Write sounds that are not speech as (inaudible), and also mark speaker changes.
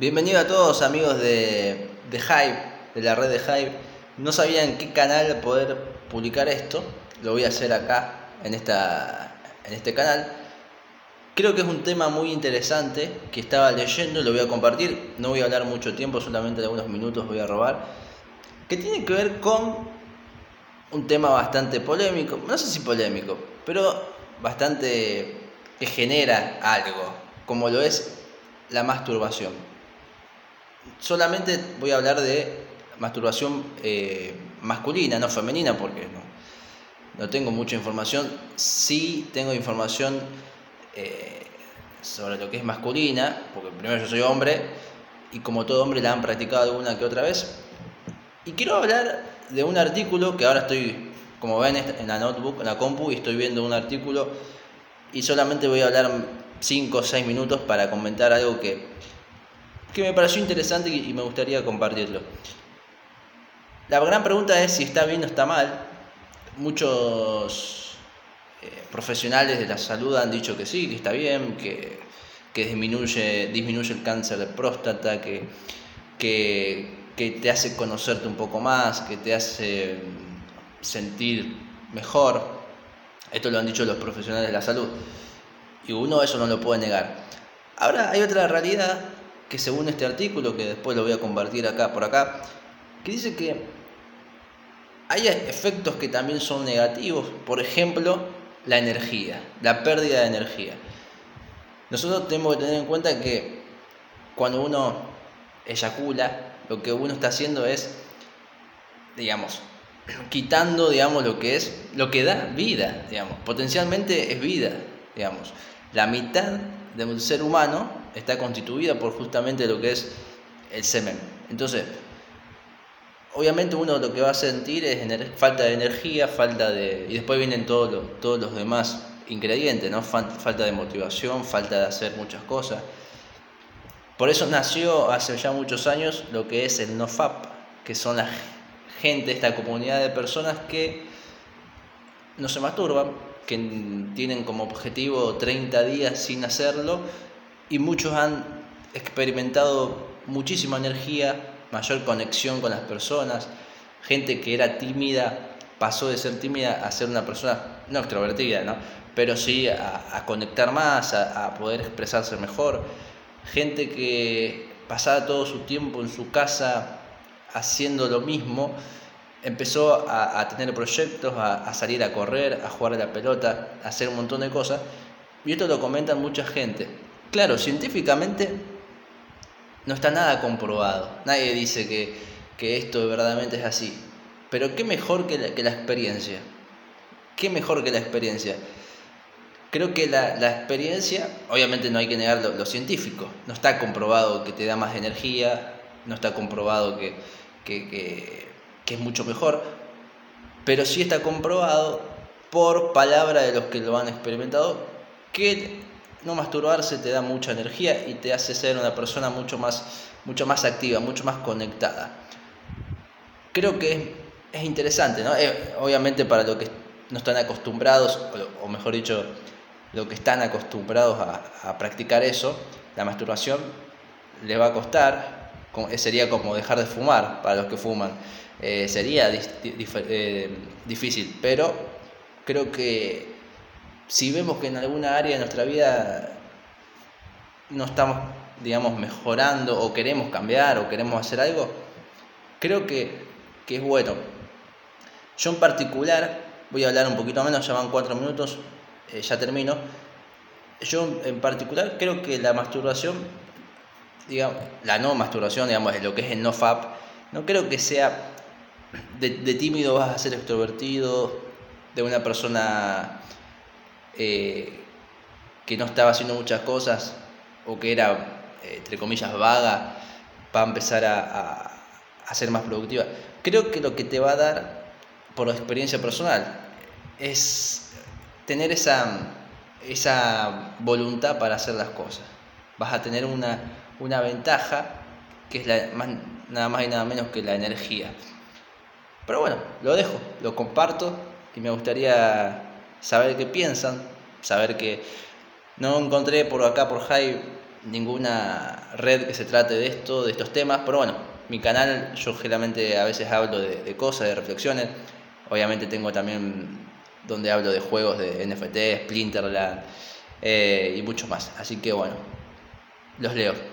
Speaker 1: Bienvenido a todos amigos de, de Hype, de la red de Hype. No sabía en qué canal poder publicar esto. Lo voy a hacer acá, en, esta, en este canal. Creo que es un tema muy interesante que estaba leyendo lo voy a compartir. No voy a hablar mucho tiempo, solamente algunos minutos voy a robar. Que tiene que ver con un tema bastante polémico. No sé si polémico, pero bastante que genera algo, como lo es la masturbación solamente voy a hablar de masturbación eh, masculina, no femenina, porque no, no, tengo mucha información. Sí tengo información eh, sobre lo que es masculina, porque primero yo soy hombre y como todo hombre la han practicado alguna que otra vez. Y quiero hablar de un artículo que ahora estoy, como ven en la notebook, en la compu, y estoy viendo un artículo y solamente voy a hablar 5 o 6 minutos para comentar algo que que me pareció interesante y me gustaría compartirlo. La gran pregunta es si está bien o está mal. Muchos eh, profesionales de la salud han dicho que sí, que está bien, que, disminuye, disminuye el cáncer de próstata, que, que, te hace conocerte un poco más, que te hace sentir mejor. Esto lo han dicho los profesionales de la salud. Y uno eso no lo puede negar. Ahora hay otra realidad que según este artículo, que después lo voy a compartir acá por acá, que dice que hay efectos que también son negativos, por ejemplo, la energía, la pérdida de energía. Nosotros tenemos que tener en cuenta que cuando uno eyacula, lo que uno está haciendo es, digamos, (clears throat) quitando, digamos, lo que es, lo que da vida, digamos, potencialmente es vida, digamos. La mitad de un ser humano está constituida por justamente lo que es el semen. Entonces, obviamente uno lo que va a sentir es falta de energía, falta de... y después vienen todos los, todos los demás ingredientes, ¿no? Falta de motivación, falta de hacer muchas cosas. Por eso nació hace ya muchos años lo que es el NoFap, que son la gente, esta comunidad de personas que no se masturban, que tienen como objetivo 30 días sin hacerlo y muchos han experimentado muchísima energía, mayor conexión con las personas, gente que era tímida pasó de ser tímida a ser una persona no extrovertida, ¿no? pero sí a, conectar más, a, poder expresarse mejor, gente que pasaba todo su tiempo en su casa haciendo lo mismo, empezó a, tener proyectos, a, salir a correr, a jugar a la pelota, a hacer un montón de cosas, y esto lo comentan mucha gente. Claro, científicamente no está nada comprobado. Nadie dice que, esto verdaderamente es así. Pero qué mejor que la, que la experiencia. Qué mejor que la experiencia. Creo que la, experiencia, obviamente no hay que negar lo, científico. No está comprobado que te da más energía, no está comprobado que, que, que es mucho mejor. Pero sí está comprobado por palabra de los que lo han experimentado que no masturbarse te da mucha energía y te hace ser una persona mucho más, mucho más activa, mucho más conectada. Creo que es interesante, ¿no? Eh, obviamente para los que no están acostumbrados, o, mejor dicho, los que están acostumbrados a, practicar eso, la masturbación les va a costar, sería como dejar de fumar para los que fuman, eh, sería difícil, pero creo que si vemos que en alguna área de nuestra vida no estamos, digamos, mejorando o queremos cambiar o queremos hacer algo, creo que, es bueno. Yo en particular, voy a hablar un poquito menos, ya van cuatro minutos, eh, ya termino. Yo en particular creo que la masturbación, digamos, la no masturbación, digamos, lo que es el no fap, no creo que sea de, de tímido vas a ser extrovertido, de una persona eh, que no estaba haciendo muchas cosas o que era, eh, entre comillas, vaga, para empezar a, a, ser más productiva. Creo que lo que te va a dar, por experiencia personal, es tener esa, esa voluntad para hacer las cosas. Vas a tener una, una ventaja que es la, más, nada más y nada menos que la energía. Pero bueno, lo dejo, lo comparto y me gustaría saber qué piensan, saber que no encontré por acá por High ninguna red que se trate de esto, de estos temas, pero bueno, mi canal yo generalmente a veces hablo de, cosas, de reflexiones, obviamente tengo también donde hablo de juegos de NFT, Splinterland eh, y mucho más, así que bueno, los leo.